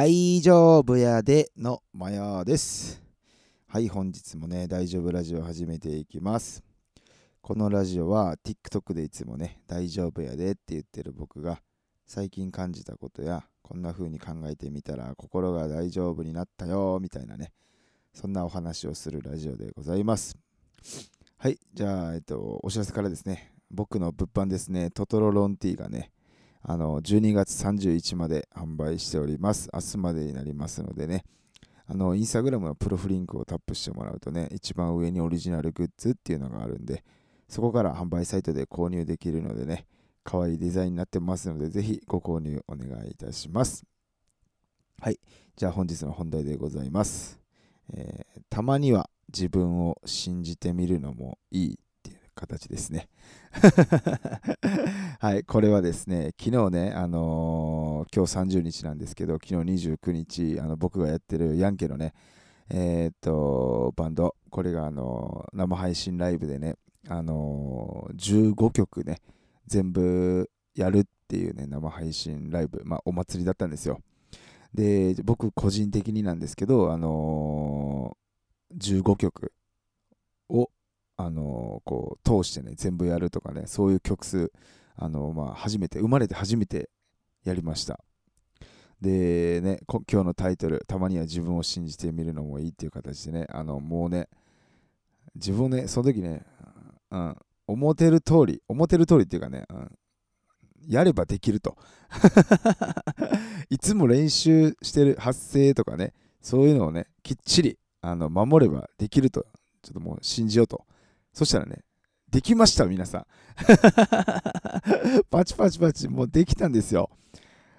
大丈夫やでのまやです。はい、本日もね、大丈夫ラジオ始めていきます。このラジオは TikTok でいつもね、大丈夫やでって言ってる僕が最近感じたことや、こんな風に考えてみたら心が大丈夫になったよみたいなね、そんなお話をするラジオでございます。はい、じゃあ、えっと、お知らせからですね、僕の物販ですね、トトロロンティーがね、あの12月31日まで販売しております。明日までになりますのでね、あのインスタグラムのプロフリンクをタップしてもらうとね、一番上にオリジナルグッズっていうのがあるんで、そこから販売サイトで購入できるのでね、可愛いデザインになってますので、ぜひご購入お願いいたします。はい、じゃあ本日の本題でございます。えーたまには自分を信じてみるのもいい形ですね。はい、これはですね、昨日ね、あのー今日30日なんですけど、昨日29日、あの僕がやってるヤンケのね、えーっと、バンド、これが、あのー生配信ライブでね、あのー15曲ね、全部やるっていうね、生配信ライブ、まあ、お祭りだったんですよ。で、僕個人的になんですけど、あのー15曲を、あのこう通してね、全部やるとかね、そういう曲数、あのまあ、初めて、生まれて初めてやりました。でね、今日のタイトル、たまには自分を信じてみるのもいいっていう形でね、あのもうね、自分をね、その時ね、うん、思ってる通り、思ってる通りっていうかね、うん、やればできると。いつも練習してる発声とかね、そういうのをね、きっちりあの守ればできると、ちょっともう信じようと。そしたらね、できました、皆さん。パチパチパチ、もうできたんですよ。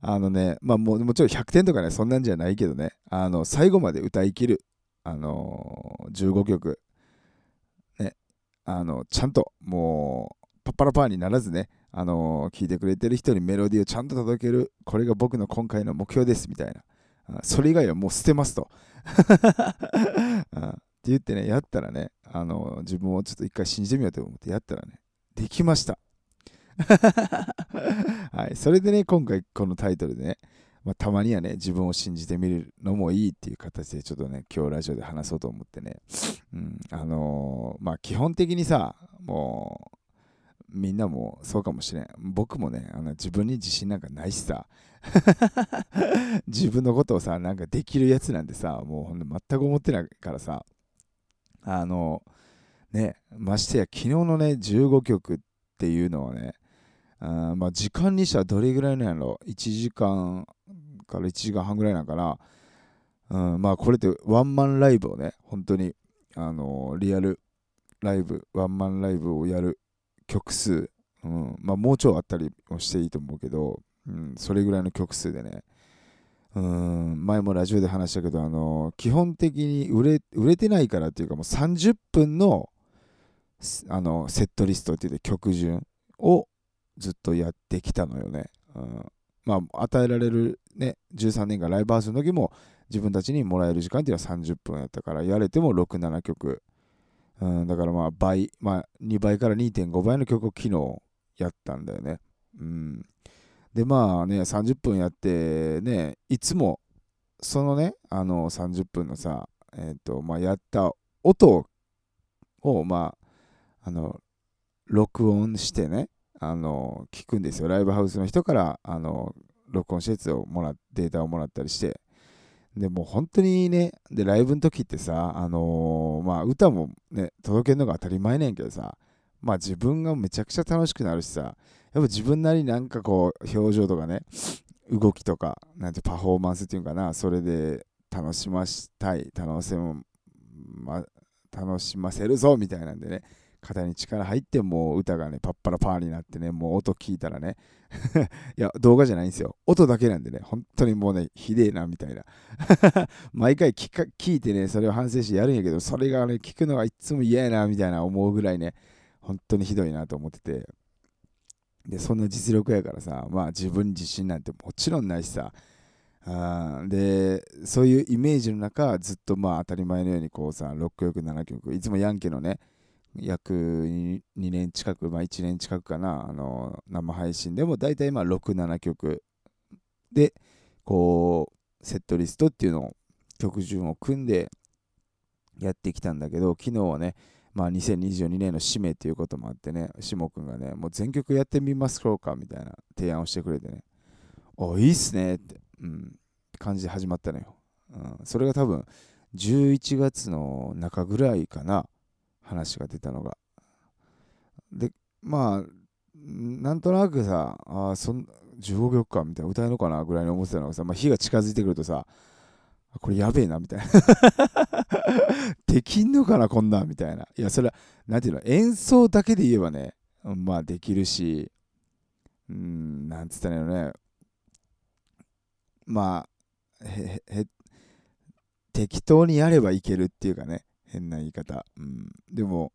あのね、まあももちろん100点とかね、そんなんじゃないけどね、あの最後まで歌い切る、あのー15曲、ね、あのちゃんともうパッパラパーにならずね、あのー聞いてくれてる人にメロディーをちゃんと届ける、これが僕の今回の目標ですみたいな。それ以外はもう捨てますと。あって言ってね、やったらね、あの自分をちょっと一回信じてみようと思ってやったらね、できました。はい、それでね、今回このタイトルでね、まあ、たまにはね、自分を信じてみるのもいいっていう形でちょっとね、今日ラジオで話そうと思ってね、うん、あのーまあ基本的にさ、もう、みんなもそうかもしれん。僕もね、あの自分に自信なんかないしさ、自分のことをさ、なんかできるやつなんてさ、もうほんと全く思ってないからさ、あのね、ましてや昨日のね、15曲っていうのはね、あまあ時間にしたらどれぐらいなんやろ ?1 時間から1時間半ぐらいなんかな。うん、まあこれってワンマンライブをね、本当に、あのリアルライブ、ワンマンライブをやる曲数、うん、まあもうちょいあったりもしていいと思うけど、うん、それぐらいの曲数でね、うん、前もラジオで話したけど、あの基本的に売れ売れてないからっていうかもう30分のあのセットリストって言って曲順をずっとやってきたのよね。うん、まあ与えられるね13年間ライブハウスの時も自分たちにもらえる時間っていうのは30分やったからやれても67曲、うん、だからまあ倍、まあ、2倍から2.5倍の曲を昨日やったんだよね。うん、でまあね30分やってねいつもそのねあの30分のさえっ、とまあやった音をまああの録音してねあの聞くんですよ。ライブハウスの人からあの録音したやつをもらデータをもらったりして。でも本当にねでライブの時ってさあのーまあ歌もね届けるのが当たり前ねんけどさまあ自分がめちゃくちゃ楽しくなるしさやっぱ自分なりになんかこう表情とかね動きとかなんてパフォーマンスっていうかなそれで楽しましたい楽しま楽しませるぞみたいなんでね肩に力入ってもう歌がねパッパラパーになってねもう音聞いたらね いや動画じゃないんですよ。音だけなんでね本当にもうねひでえなみたいな。毎回聞か聞いてねそれを反省してやるんやけどそれがね聞くのがいつも嫌やなみたいな思うぐらいね本当にひどいなと思ってて。でそんな実力やからさまあ自分自信なんてもちろんないしさ。あでそういうイメージの中ずっとまあ当たり前のようにこうさ6曲7曲いつもヤンケのね約2年近く、まあ、1年近くかなあの生配信でも大体まあ67曲でこうセットリストっていうのを曲順を組んでやってきたんだけど昨日はねまあ2022年の締めっていうこともあってね下くんがねもう全曲やってみますかみたいな提案をしてくれてね。あいいっすねってうん感じで始まったのよ、うん、それが多分11月の中ぐらいかな話が出たのが。でまあなんとなくさあそん15曲かみたいな歌えるのかなぐらいに思ってたのがさ、まあ、日が近づいてくるとさこれやべえなみたいな。できんのかなこんなんみたいな。いやそれは何ていうの演奏だけで言えばねまあできるしうんなんつったらいいのね。まあへへ適当にやればいけるっていうかね変な言い方、うん、でも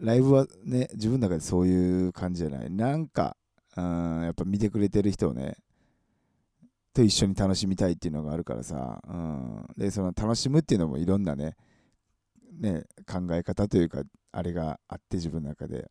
ライブはね自分の中でそういう感じじゃない。なんか、うん、やっぱ見てくれてる人をねと一緒に楽しみたいっていうのがあるからさ、うん、でその楽しむっていうのもいろんなねね考え方というかあれがあって自分の中で、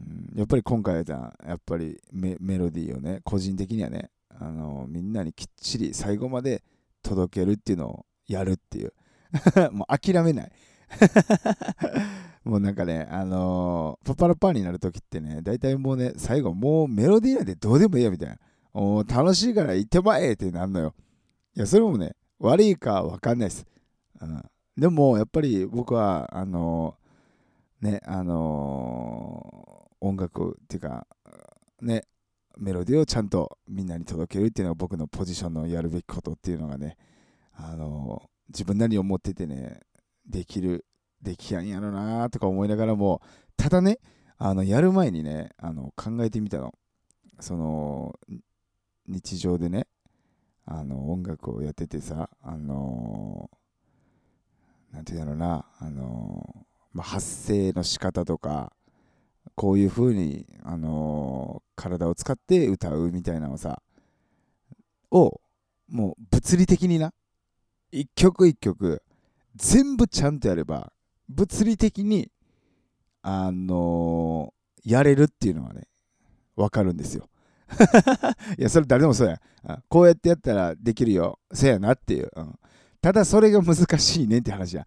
うん、やっぱり今回はやっぱりメロディーをね個人的にはねあのみんなにきっちり最後まで届けるっていうのをやるっていう。もう諦めない。もうなんかね、あのー、パパラパーになるときってね、大体もうね、最後もうメロディーなんてどうでもいいやみたいな。お楽しいから行ってまえってなるのよ。いや、それもね、悪いかわかんないです。うん、でも、やっぱり僕は、あのー、ね、あのー、音楽っていうか、ね、メロディーをちゃんとみんなに届けるっていうのが僕のポジションのやるべきことっていうのがね、あの自分なりに思っててね、できる、できやんやろなとか思いながらも、ただね、あのやる前にね、あの考えてみたの。その日常でねあの音楽をやっててさあのなんていうんだろうなあの、まあ、発声の仕方とかこういう風にあの体を使って歌うみたいなのさをもう物理的にな一曲一曲全部ちゃんとやれば物理的にあのやれるっていうのはね分かるんですよ。いや、それ誰でもそうや。こうやってやったらできるよ。せやなっていう。うん、ただそれが難しいねって話や。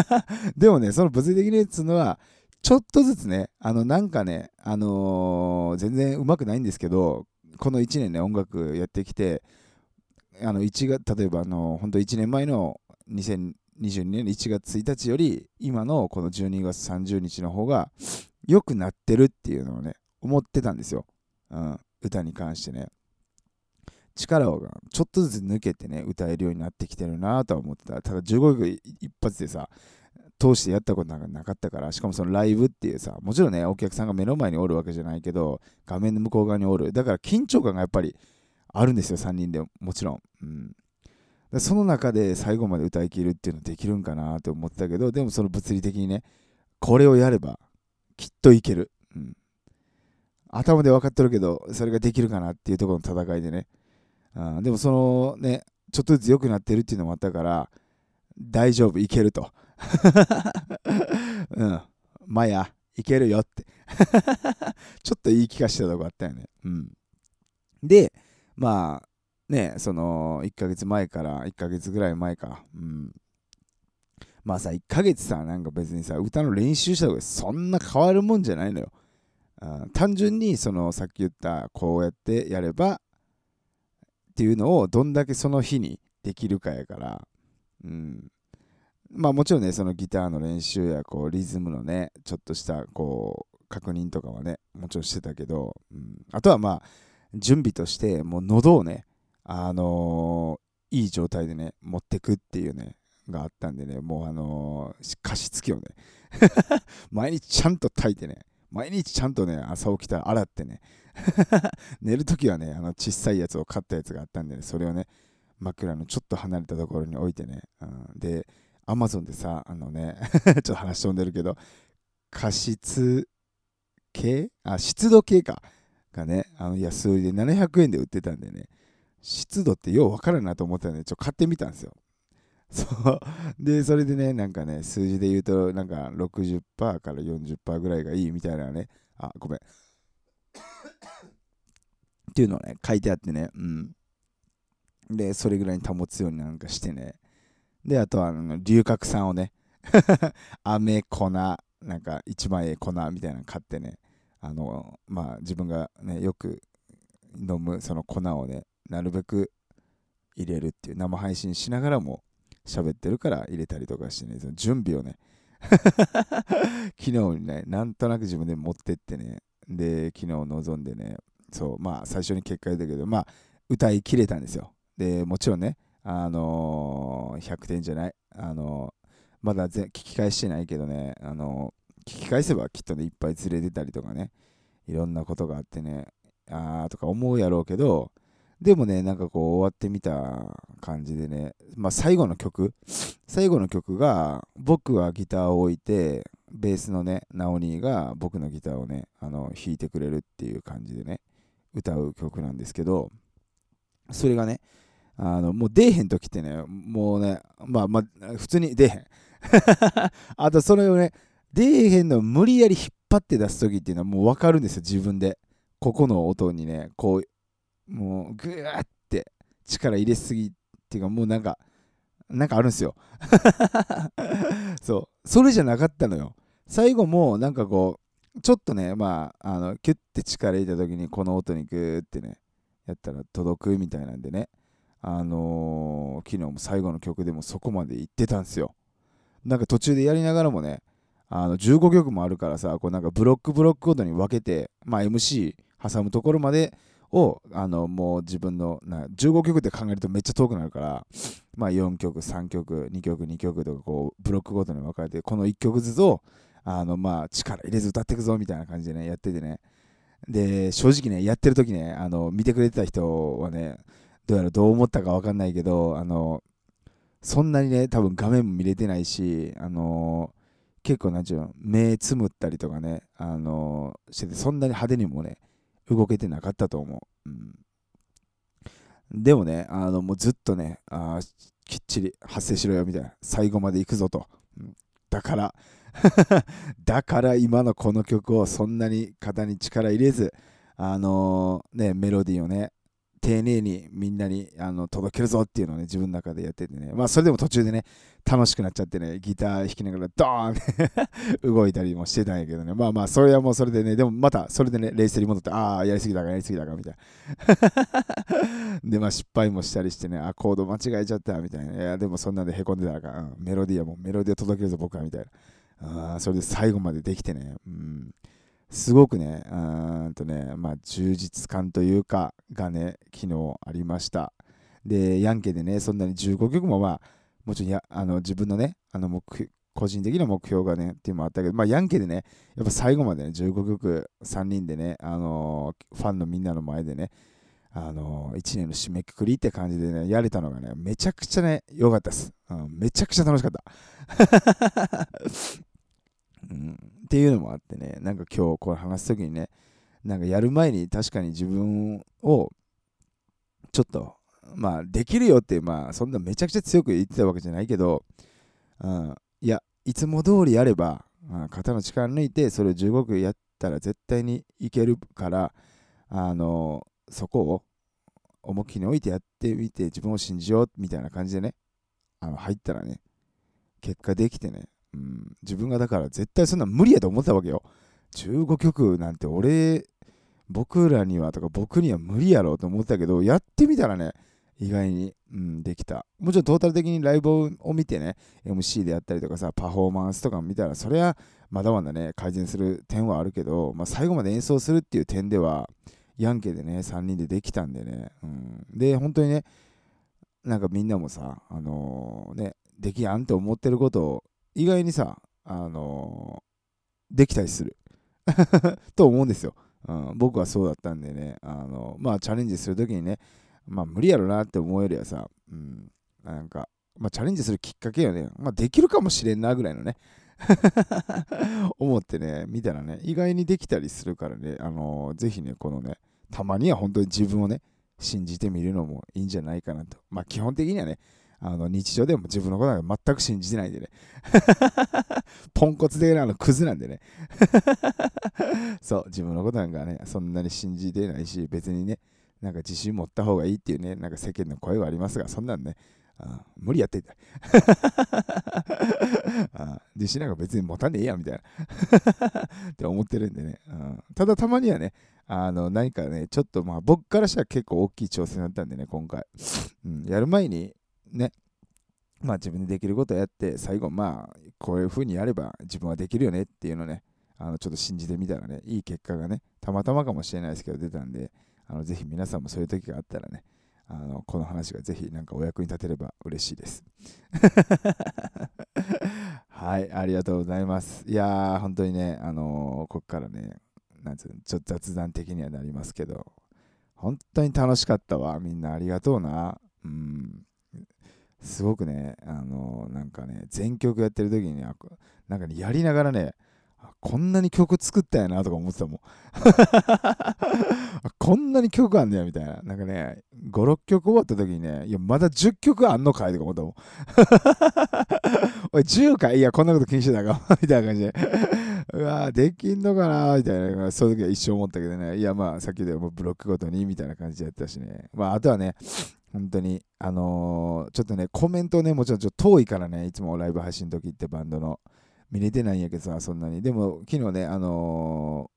でもね、その物理的にっつうのは、ちょっとずつね、あの、なんかね、あのー、全然うまくないんですけど、この1年ね、音楽やってきて、あの、1月、例えば、あの、本当1年前の2022年1月1日より、今のこの12月30日の方が良くなってるっていうのをね、思ってたんですよ。うん。歌に関してね。力をちょっとずつ抜けてね歌えるようになってきてるなとは思ってた。ただ15曲一発でさ通してやったことなんかなかったからしかもそのライブっていうさもちろんねお客さんが目の前におるわけじゃないけど画面の向こう側におる。だから緊張感がやっぱりあるんですよ3人でも。ちろん、うん、その中で最後まで歌い切るっていうのはできるんかなって思ってたけどでもその物理的にねこれをやればきっといける、うん、頭で分かってるけど、それができるかなっていうところの戦いでね。うん、でもそのね、ちょっとずつ良くなってるっていうのもあったから、大丈夫、いけると。うん。まや、いけるよって ちょっと言い聞かせたとこあったよね。うん。で、まあ、ね、その、1ヶ月前から、1ヶ月ぐらい前か。うん。まあさ、1ヶ月さ、なんか別にさ、歌の練習したとかそんな変わるもんじゃないのよ。単純にそのさっき言ったこうやってやればっていうのをどんだけその日にできるかやから、うん、まあもちろんねそのギターの練習やこうリズムのねちょっとしたこう確認とかはねもちろんしてたけど、うん、あとはまあ準備としてもう喉をねあのー、いい状態でね持ってくっていうねがあったんでねもうあのー、加湿器をね 毎日ちゃんと炊いてね毎日ちゃんとね、朝起きたら洗ってね、寝るときはね、あの小さいやつを買ったやつがあったんで、ね、それをね、枕のちょっと離れたところに置いてね、うん、で、アマゾンでさ、あのね、ちょっと話飛んでるけど、加湿計あ、湿度計か。がね、あの安売りで700円で売ってたんでね、湿度ってようわからんなと思ったんで、ちょっと買ってみたんですよ。そう。でそれでねなんかね数字で言うとなんか60%から40%ぐらいがいいみたいなね。あごめん。っていうのをね書いてあってね。うん。で、それぐらいに保つようになんかしてね。で、あとは、あの、龍角散をね、飴、粉、なんか一番ええ粉みたいなの買ってね、あの、まあ自分がね、よく飲むその粉をね、なるべく入れるっていう生配信しながらも喋ってるから入れたりとかしてね、その準備をね、昨日ね、なんとなく自分で持ってってね、で、昨日臨んでね、そう、まあ最初に結果言ったけど、まあ歌い切れたんですよ。で、もちろんね、あのー、100点じゃない、あのー、まだ聞き返してないけどね、あのー、聞き返せばきっとね、いっぱい連れてたりとかね、いろんなことがあってね、あーとか思うやろうけど、でもね、なんかこう終わってみた感じでね、まあ最後の曲、最後の曲が、僕はギターを置いて、ベースのね、ナオニーが僕のギターをね、あの弾いてくれるっていう感じでね、歌う曲なんですけど、それがね、あのもう出えへん時ってね、もうね、まあまあ、普通に出えへん。あとそれをね、出えへんの無理やり引っ張って出す時っていうのはもう分かるんですよ、自分で。ここの音にね、こうもうぐーって力入れすぎっていうかもうなんかなんかあるんすよ。そう。それじゃなかったのよ。最後もなんかこうちょっとねまああのキュッて力入れた時にこの音にグーってねやったら届くみたいなんでね。あのー、昨日も最後の曲でもそこまで行ってたんすよ。なんか途中でやりながらもねあの15曲もあるからさこうなんかブロックブロックごとに分けてまあ MC 挟むところまでをあのもう自分のな15曲で考えるとめっちゃ遠くなるからまあ4曲3曲2曲2曲とかこうブロックごとに分かれてこの1曲ずつをあのまあ力入れず歌っていくぞみたいな感じでねやっててね。で正直ねやってる時ねあの見てくれてた人はねどうやらどう思ったか分かんないけどあのそんなにね多分画面も見れてないしあの結構なんちゅうの目つむったりとかねあのしててそんなに派手にもね動けてなかったと思う。うん、でもね、あのもうずっとねあ、きっちり発生しろよみたいな、最後まで行くぞと。うん、だから、だから今のこの曲をそんなに肩に力入れず、あのー、ね、メロディーをね、丁寧にみんなにあの届けるぞっていうのをね、自分の中でやっててね、まあそれでも途中でね、楽しくなっちゃってね、ギター弾きながらドーン 動いたりもしてたんやけどね、まあまあそれはもうそれでね、でもまたそれでね、冷静に戻って、ああ、やりすぎだからやりすぎだかみたいな。で、まあ失敗もしたりしてね、あ、コード間違えちゃったみたいな。いや、でもそんなんでへこんでたらか、うん、メロディーはもうメロディーを届けるぞ僕はみたいな。あそれで最後までできてね、うんすごくね、うんとね、まあ、充実感というか、がね、昨日ありました。で、ヤンケでね、そんなに15曲も、まあ、もちろんやあの自分のね、あの目個人的な目標がね、っていうのもあったけど、まあ、ヤンケでね、やっぱ最後までね、15曲3人でね、あのー、ファンのみんなの前でね、あのー、1年の締めくくりって感じでね、やれたのがね、めちゃくちゃね、良かったです。うん、めちゃくちゃ楽しかった。うん、っていうのもあってね、なんか今日これ話すときにね、なんかやる前に確かに自分をちょっと、まあできるよって、まあそんなめちゃくちゃ強く言ってたわけじゃないけど、うん、いや、いつも通りやれば、うん、肩の力抜いてそれを15分やったら絶対にいけるから、あのそこを重きに置いてやってみて自分を信じようみたいな感じでね、あの入ったらね、結果できてね、うん、自分がだから絶対そんな無理やと思ってたわけよ。15曲なんて俺、僕らにはとか僕には無理やろうと思ってたけど、やってみたらね、意外に、うん、できた。もちろんトータル的にライブを見てね、MC であったりとかさ、パフォーマンスとか見たら、それはまだまだね、改善する点はあるけど、まあ、最後まで演奏するっていう点では、ヤンケでね、3人でできたんでね、うん、で、本当にね、なんかみんなもさ、あのー、ね、できやんって思ってることを意外にさ、あのー、できたりする。と思うんですよ、うん。僕はそうだったんでね、あのまあチャレンジするときにね、まあ無理やろなって思えるやさ、うん、なんか、まあチャレンジするきっかけよね、まあできるかもしれんなぐらいのね、思ってね、見たらね、意外にできたりするからね、あのー、ぜひね、このね、たまには本当に自分をね、信じてみるのもいいんじゃないかなと。まあ基本的にはね、あの日常でも自分のことなんか全く信じてないんでね。ポンコツであのクズなんでね。そう、自分のことなんかね、そんなに信じてないし、別にね、なんか自信持った方がいいっていうね、なんか世間の声はありますが、そんなんね、あ無理やってた。あ自信なんか別に持たねえやみたいなって思ってるんでね、ただたまにはね、あの何かね、ちょっとまあ僕からしたら結構大きい挑戦だったんでね、今回。うん、やる前にね、まあ自分でできることをやって、最後まあこういう風にやれば自分はできるよねっていうのね、あのちょっと信じてみたらね、いい結果がね、たまたまかもしれないですけど出たんで、あのぜひ皆さんもそういう時があったらね、あのこの話がぜひなんかお役に立てれば嬉しいです。はい、ありがとうございます。いやー、本当にね、あのー、ここからね、なんつうちょっと雑談的にはなりますけど、本当に楽しかったわ。みんなありがとうな。うん。すごくね、あの、なんかね、全曲やってる時に、なんかね、やりながらね、こんなに曲作ったやなとか思ってたもん。こんなに曲あんねやみたいな。なんかね、5、6曲終わった時にね、いや、まだ10曲あんのかいとか思ったもん。おい、10かいや、こんなこと気にしてたか？みたいな感じで。うわできんのかなみたいな。そういう時は一生思ったけどね。いや、まあ、さっきでもブロックごとにみたいな感じでやったしね。まあ、あとはね、本当に、あのー、ちょっとね、コメントね、もちろんちょっと遠いからね、いつもライブ配信の時ってバンドの。見れてないんやけどさ、そんなに。でも、昨日ね、あの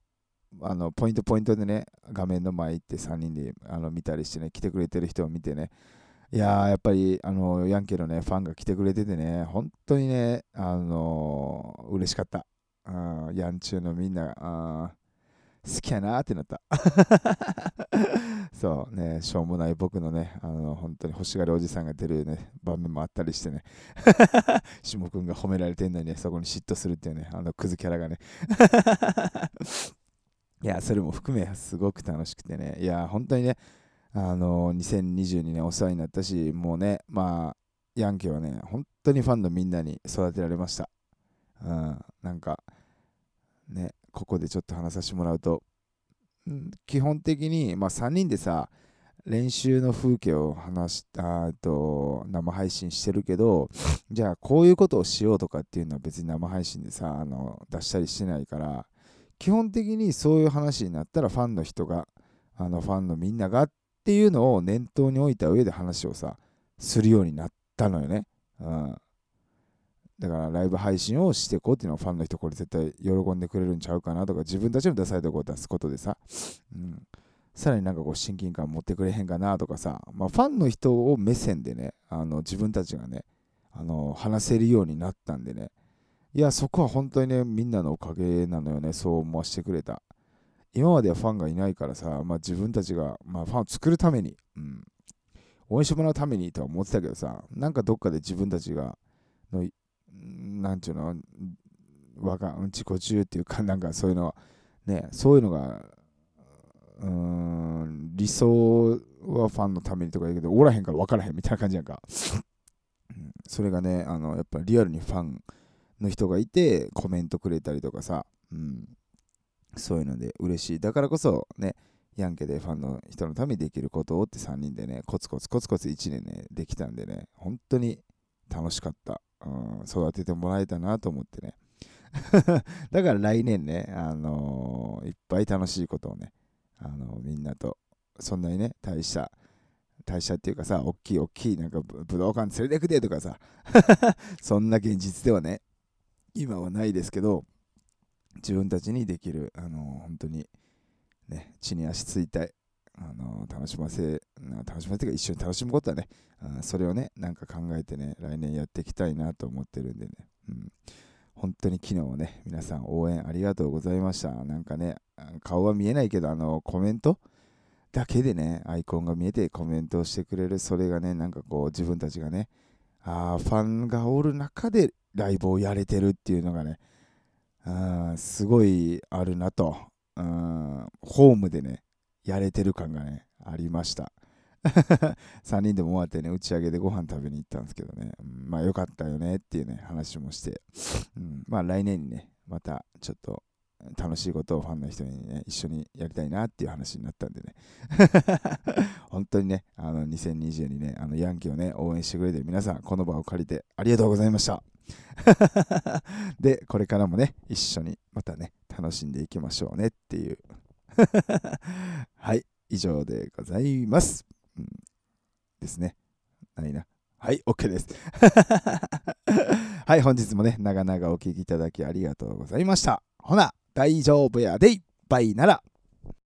ー、あのポイントポイントでね、画面の前行って3人であの見たりしてね、来てくれてる人を見てね、いやー、やっぱり、あのヤンケのね、ファンが来てくれててね、本当にね、あのー、嬉しかった。ヤンチューのみんな、あ好きやなってなった。そうね、しょうもない僕のね、あの本当に欲しがるおじさんが出るね、場面もあったりしてね、下君が褒められてんのにね、そこに嫉妬するっていうね、あのクズキャラがね。いや、それも含め、すごく楽しくてね、いや、本当にね、あの2022年お世話になったし、もうね、まあ、ヤンケはね、本当にファンのみんなに育てられました。うん、なんか、ね、ここでちょっと話させてもらうと、うん、基本的に、まあ、3人でさ、練習の風景を話したと生配信してるけどじゃあこういうことをしようとかっていうのは別に生配信でさあの出したりしてないから基本的にそういう話になったらファンの人があのファンのみんながっていうのを念頭に置いた上で話をさするようになったのよね。うん、だからライブ配信をしていこうっていうのはファンの人これ絶対喜んでくれるんちゃうかなとか自分たちも出されたことを出すことでさ、うん、さらになんかこう親近感持ってくれへんかなとかさ、まあ、ファンの人を目線でねあの自分たちがねあの話せるようになったんでね。いやそこは本当にねみんなのおかげなのよね。そう思わせてくれた。今まではファンがいないからさ、まあ、自分たちが、まあ、ファンを作るために、うん、応援してもらうためにとは思ってたけどさなんかどっかで自分たちがのなんていうの、わかん、自己中っていうか、なんかそういうのは、ね、そういうのが、うん、理想はファンのためにとか言うけど、おらへんから分からへんみたいな感じやんか。それがね、あの、やっぱリアルにファンの人がいて、コメントくれたりとかさ、うん、そういうので嬉しい。だからこそ、ね、ヤンケでファンの人のためにできることをって3人でね、コツコツコツコツ1年ね、できたんでね、本当に楽しかった。うん、育ててもらえたなと思ってね。だから来年ね、あのー、いっぱい楽しいことをね、あのー、みんなと、そんなにね、大した、大したっていうかさ、大きい大きい、なんか武道館連れてくでとかさ、そんな現実ではね、今はないですけど、自分たちにできる、あのー、本当に、ね、地に足ついたい、あの楽しませ、楽しませてか一緒に楽しむことはね、うん、それをね、なんか考えてね、来年やっていきたいなと思ってるんでね、うん、本当に昨日ね、皆さん応援ありがとうございました。なんかね、顔は見えないけど、あの、コメントだけでね、アイコンが見えてコメントをしてくれる、それがね、なんかこう、自分たちがね、ああ、ファンがおる中でライブをやれてるっていうのがね、あすごいあるなと、うん、ホームでね、やれてる感がね、ありました。3人でも終わってね、打ち上げでご飯食べに行ったんですけどね、うん、まあ良かったよねっていうね、話もして、うん、まあ来年にね、またちょっと楽しいことをファンの人にね、一緒にやりたいなっていう話になったんでね、本当にね、あの2022年、あのヤンキーをね、応援してくれて皆さん、この場を借りてありがとうございました。で、これからもね、一緒にまたね、楽しんでいきましょうねっていう はい。以上でございます。うん、ですね。ないな。はい、OK です。はい、本日もね、長々お聴きいただきありがとうございました。ほな、大丈夫やでいバイなら。